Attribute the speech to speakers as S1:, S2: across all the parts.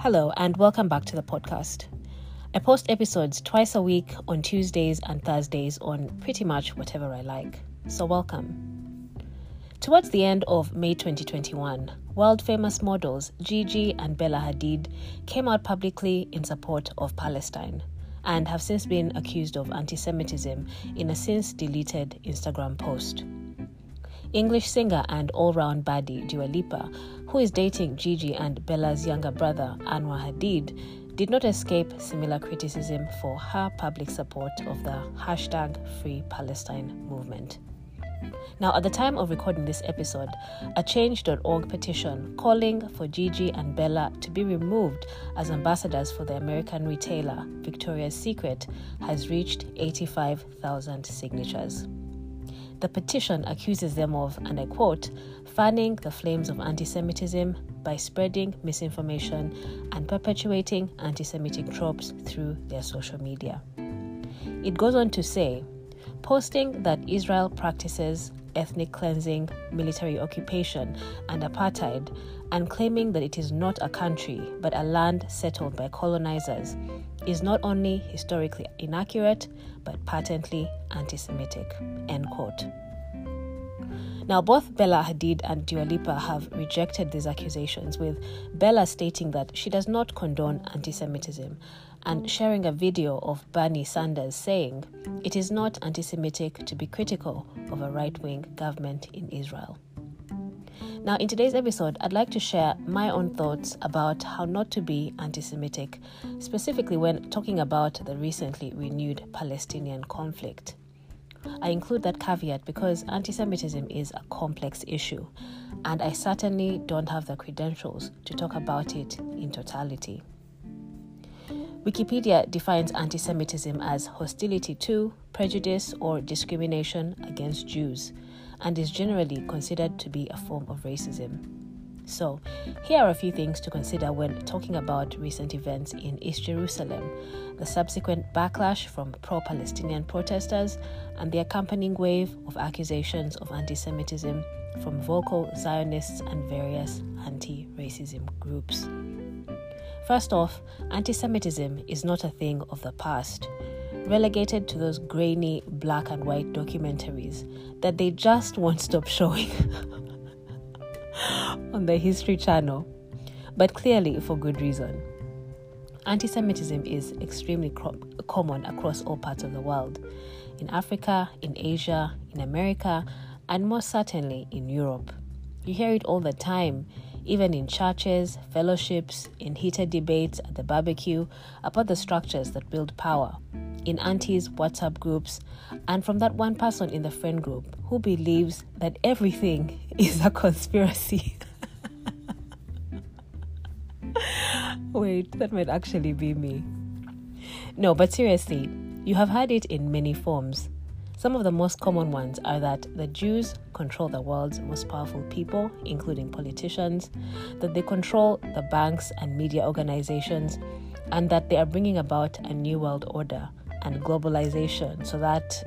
S1: Hello, and welcome back to the podcast. I post episodes twice a week on Tuesdays and Thursdays on pretty much whatever I like. So, welcome. Towards the end of May 2021, world famous models Gigi and Bella Hadid came out publicly in support of Palestine and have since been accused of anti Semitism in a since deleted Instagram post. English singer and all round baddie Dua Lipa, who is dating Gigi and Bella's younger brother Anwar Hadid, did not escape similar criticism for her public support of the hashtag Free Palestine movement. Now, at the time of recording this episode, a change.org petition calling for Gigi and Bella to be removed as ambassadors for the American retailer Victoria's Secret has reached 85,000 signatures. The petition accuses them of, and I quote, fanning the flames of anti Semitism by spreading misinformation and perpetuating anti Semitic tropes through their social media. It goes on to say, posting that Israel practices ethnic cleansing, military occupation, and apartheid, and claiming that it is not a country but a land settled by colonizers, is not only historically inaccurate but patently anti Semitic. End quote. Now, both Bella Hadid and Dua Lipa have rejected these accusations, with Bella stating that she does not condone anti Semitism and sharing a video of Bernie Sanders saying, It is not anti Semitic to be critical of a right wing government in Israel. Now, in today's episode, I'd like to share my own thoughts about how not to be anti Semitic, specifically when talking about the recently renewed Palestinian conflict. I include that caveat because anti Semitism is a complex issue, and I certainly don't have the credentials to talk about it in totality. Wikipedia defines anti Semitism as hostility to, prejudice, or discrimination against Jews, and is generally considered to be a form of racism. So, here are a few things to consider when talking about recent events in East Jerusalem, the subsequent backlash from pro Palestinian protesters, and the accompanying wave of accusations of anti Semitism from vocal Zionists and various anti racism groups. First off, anti Semitism is not a thing of the past, relegated to those grainy black and white documentaries that they just won't stop showing. on the History Channel, but clearly for good reason. Anti Semitism is extremely common across all parts of the world in Africa, in Asia, in America, and most certainly in Europe. You hear it all the time, even in churches, fellowships, in heated debates at the barbecue about the structures that build power, in aunties' WhatsApp groups, and from that one person in the friend group who believes that everything is a conspiracy. Wait, that might actually be me. No, but seriously, you have heard it in many forms. Some of the most common ones are that the Jews control the world's most powerful people, including politicians, that they control the banks and media organizations, and that they are bringing about a new world order and globalization so that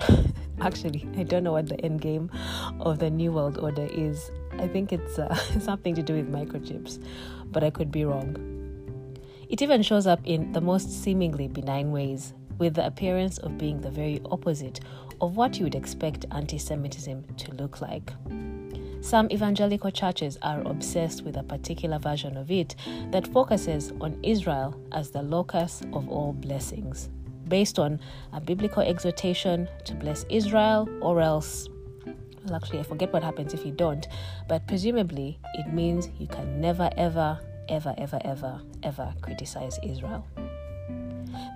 S1: actually i don't know what the end game of the new world order is i think it's uh, something to do with microchips but i could be wrong it even shows up in the most seemingly benign ways with the appearance of being the very opposite of what you would expect anti Semitism to look like. Some evangelical churches are obsessed with a particular version of it that focuses on Israel as the locus of all blessings, based on a biblical exhortation to bless Israel or else. Well, actually, I forget what happens if you don't, but presumably it means you can never, ever, ever, ever, ever, ever criticize Israel.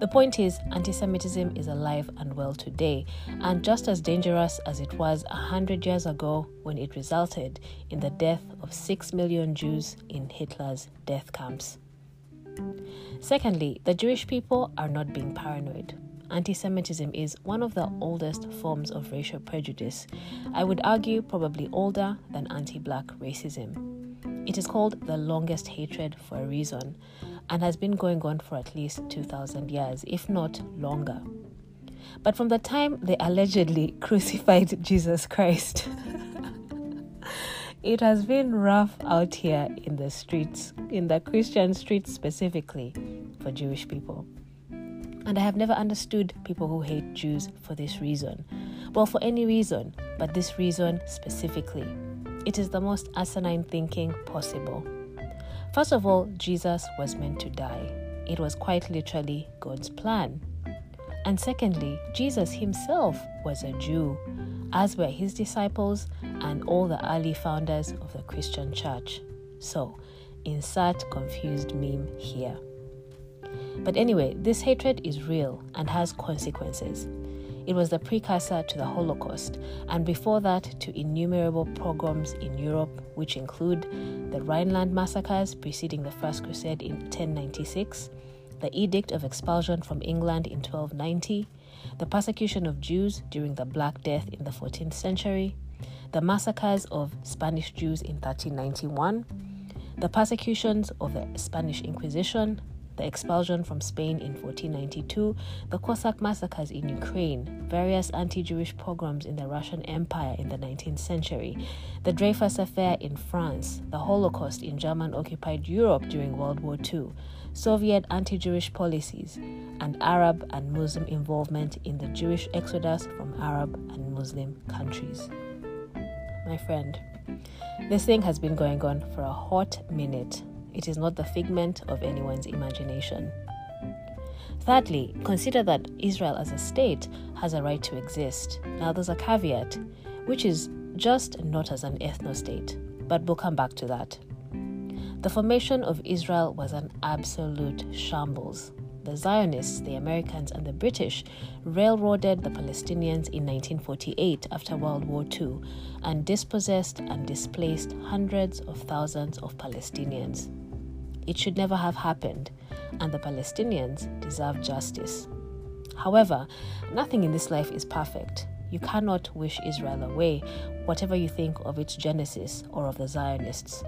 S1: The point is, anti Semitism is alive and well today, and just as dangerous as it was a hundred years ago when it resulted in the death of six million Jews in Hitler's death camps. Secondly, the Jewish people are not being paranoid. Anti Semitism is one of the oldest forms of racial prejudice. I would argue probably older than anti black racism. It is called the longest hatred for a reason and has been going on for at least 2,000 years, if not longer. But from the time they allegedly crucified Jesus Christ, it has been rough out here in the streets, in the Christian streets specifically, for Jewish people. And I have never understood people who hate Jews for this reason. Well, for any reason, but this reason specifically. It is the most asinine thinking possible. First of all, Jesus was meant to die. It was quite literally God's plan. And secondly, Jesus himself was a Jew, as were his disciples and all the early founders of the Christian church. So, insert confused meme here. But anyway, this hatred is real and has consequences. It was the precursor to the Holocaust, and before that, to innumerable pogroms in Europe, which include the Rhineland massacres preceding the First Crusade in 1096, the Edict of Expulsion from England in 1290, the persecution of Jews during the Black Death in the 14th century, the massacres of Spanish Jews in 1391, the persecutions of the Spanish Inquisition, the expulsion from Spain in 1492, the Cossack massacres in Ukraine, various anti Jewish pogroms in the Russian Empire in the 19th century, the Dreyfus Affair in France, the Holocaust in German occupied Europe during World War II, Soviet anti Jewish policies, and Arab and Muslim involvement in the Jewish exodus from Arab and Muslim countries. My friend, this thing has been going on for a hot minute it is not the figment of anyone's imagination. Thirdly, consider that Israel as a state has a right to exist. Now, there's a caveat, which is just not as an ethno state, but we'll come back to that. The formation of Israel was an absolute shambles. The Zionists, the Americans, and the British railroaded the Palestinians in 1948 after World War II and dispossessed and displaced hundreds of thousands of Palestinians. It should never have happened, and the Palestinians deserve justice. However, nothing in this life is perfect. You cannot wish Israel away, whatever you think of its genesis or of the Zionists.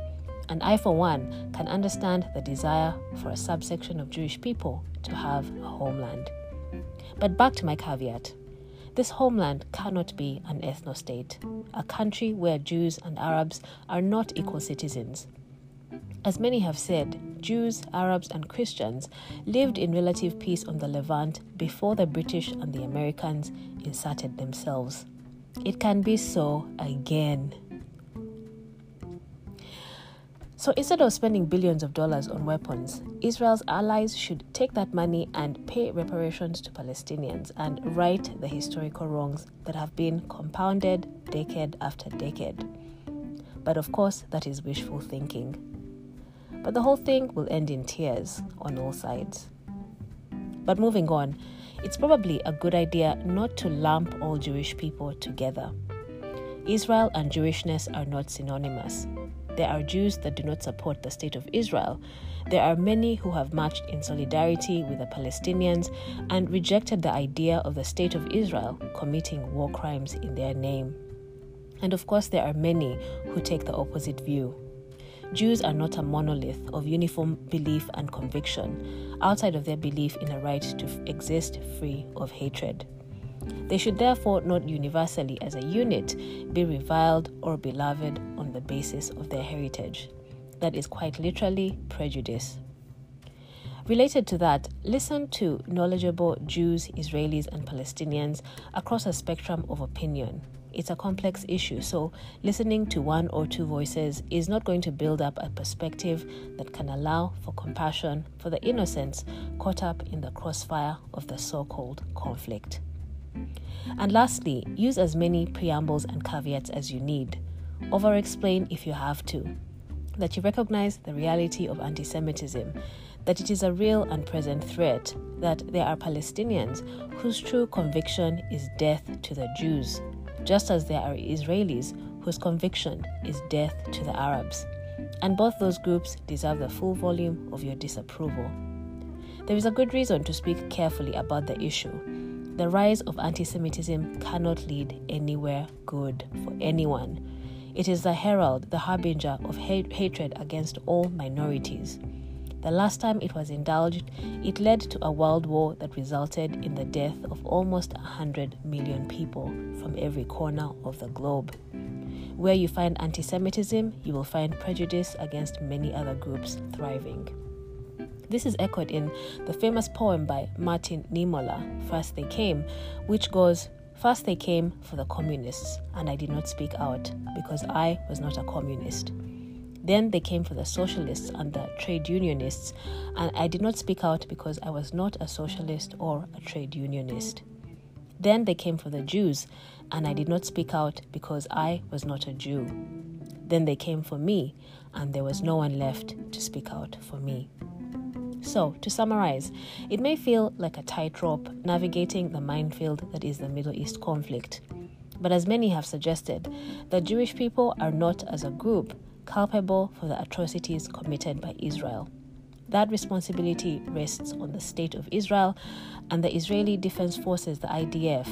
S1: And I, for one, can understand the desire for a subsection of Jewish people to have a homeland. But back to my caveat this homeland cannot be an ethno state, a country where Jews and Arabs are not equal citizens, as many have said, Jews, Arabs, and Christians lived in relative peace on the Levant before the British and the Americans inserted themselves. It can be so again. So instead of spending billions of dollars on weapons, Israel's allies should take that money and pay reparations to Palestinians and right the historical wrongs that have been compounded decade after decade. But of course, that is wishful thinking but the whole thing will end in tears on all sides. But moving on, it's probably a good idea not to lump all Jewish people together. Israel and Jewishness are not synonymous. There are Jews that do not support the state of Israel. There are many who have marched in solidarity with the Palestinians and rejected the idea of the state of Israel committing war crimes in their name. And of course, there are many who take the opposite view. Jews are not a monolith of uniform belief and conviction, outside of their belief in a right to exist free of hatred. They should therefore not universally, as a unit, be reviled or beloved on the basis of their heritage. That is quite literally prejudice. Related to that, listen to knowledgeable Jews, Israelis, and Palestinians across a spectrum of opinion it's a complex issue, so listening to one or two voices is not going to build up a perspective that can allow for compassion for the innocents caught up in the crossfire of the so called conflict. And lastly, use as many preambles and caveats as you need. Over explain if you have to. That you recognize the reality of anti Semitism, that it is a real and present threat, that there are Palestinians whose true conviction is death to the Jews, just as there are Israelis whose conviction is death to the Arabs. And both those groups deserve the full volume of your disapproval. There is a good reason to speak carefully about the issue. The rise of anti Semitism cannot lead anywhere good for anyone. It is the herald, the harbinger of hate, hatred against all minorities. The last time it was indulged, it led to a world war that resulted in the death of almost 100 million people from every corner of the globe. Where you find anti Semitism, you will find prejudice against many other groups thriving. This is echoed in the famous poem by Martin Niemöller, First They Came, which goes, First they came for the communists, and I did not speak out because I was not a communist. Then they came for the socialists and the trade unionists, and I did not speak out because I was not a socialist or a trade unionist. Then they came for the Jews, and I did not speak out because I was not a Jew. Then they came for me, and there was no one left to speak out for me. So, to summarize, it may feel like a tightrope navigating the minefield that is the Middle East conflict. But as many have suggested, the Jewish people are not, as a group, culpable for the atrocities committed by Israel. That responsibility rests on the State of Israel and the Israeli Defense Forces, the IDF,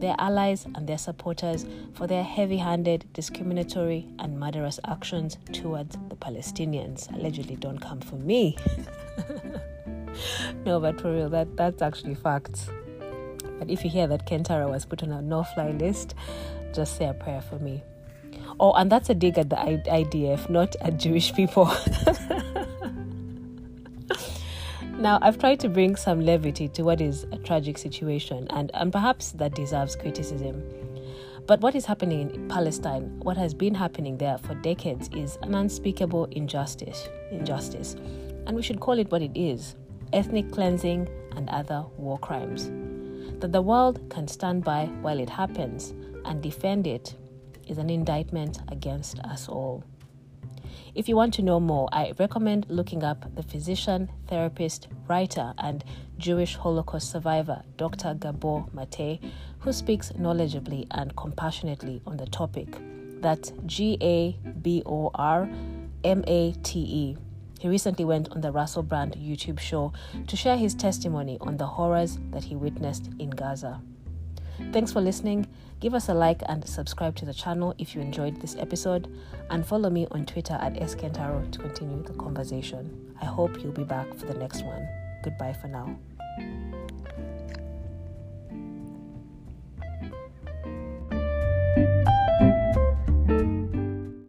S1: their allies and their supporters for their heavy handed, discriminatory, and murderous actions towards the Palestinians. Allegedly, don't come for me. no, but for real, that, that's actually facts. But if you hear that Kentaro was put on a no fly list, just say a prayer for me. Oh, and that's a dig at the IDF, not at Jewish people. now, I've tried to bring some levity to what is a tragic situation, and, and perhaps that deserves criticism. But what is happening in Palestine, what has been happening there for decades, is an unspeakable injustice. Injustice, and we should call it what it is: ethnic cleansing and other war crimes. That the world can stand by while it happens and defend it is an indictment against us all. If you want to know more, I recommend looking up the physician, therapist, writer, and Jewish Holocaust survivor Dr. Gabor Mate, who speaks knowledgeably and compassionately on the topic. That's G A B O R M A T E. He recently went on the Russell Brand YouTube show to share his testimony on the horrors that he witnessed in Gaza. Thanks for listening. Give us a like and subscribe to the channel if you enjoyed this episode, and follow me on Twitter at skentaro to continue the conversation. I hope you'll be back for the next one. Goodbye for now.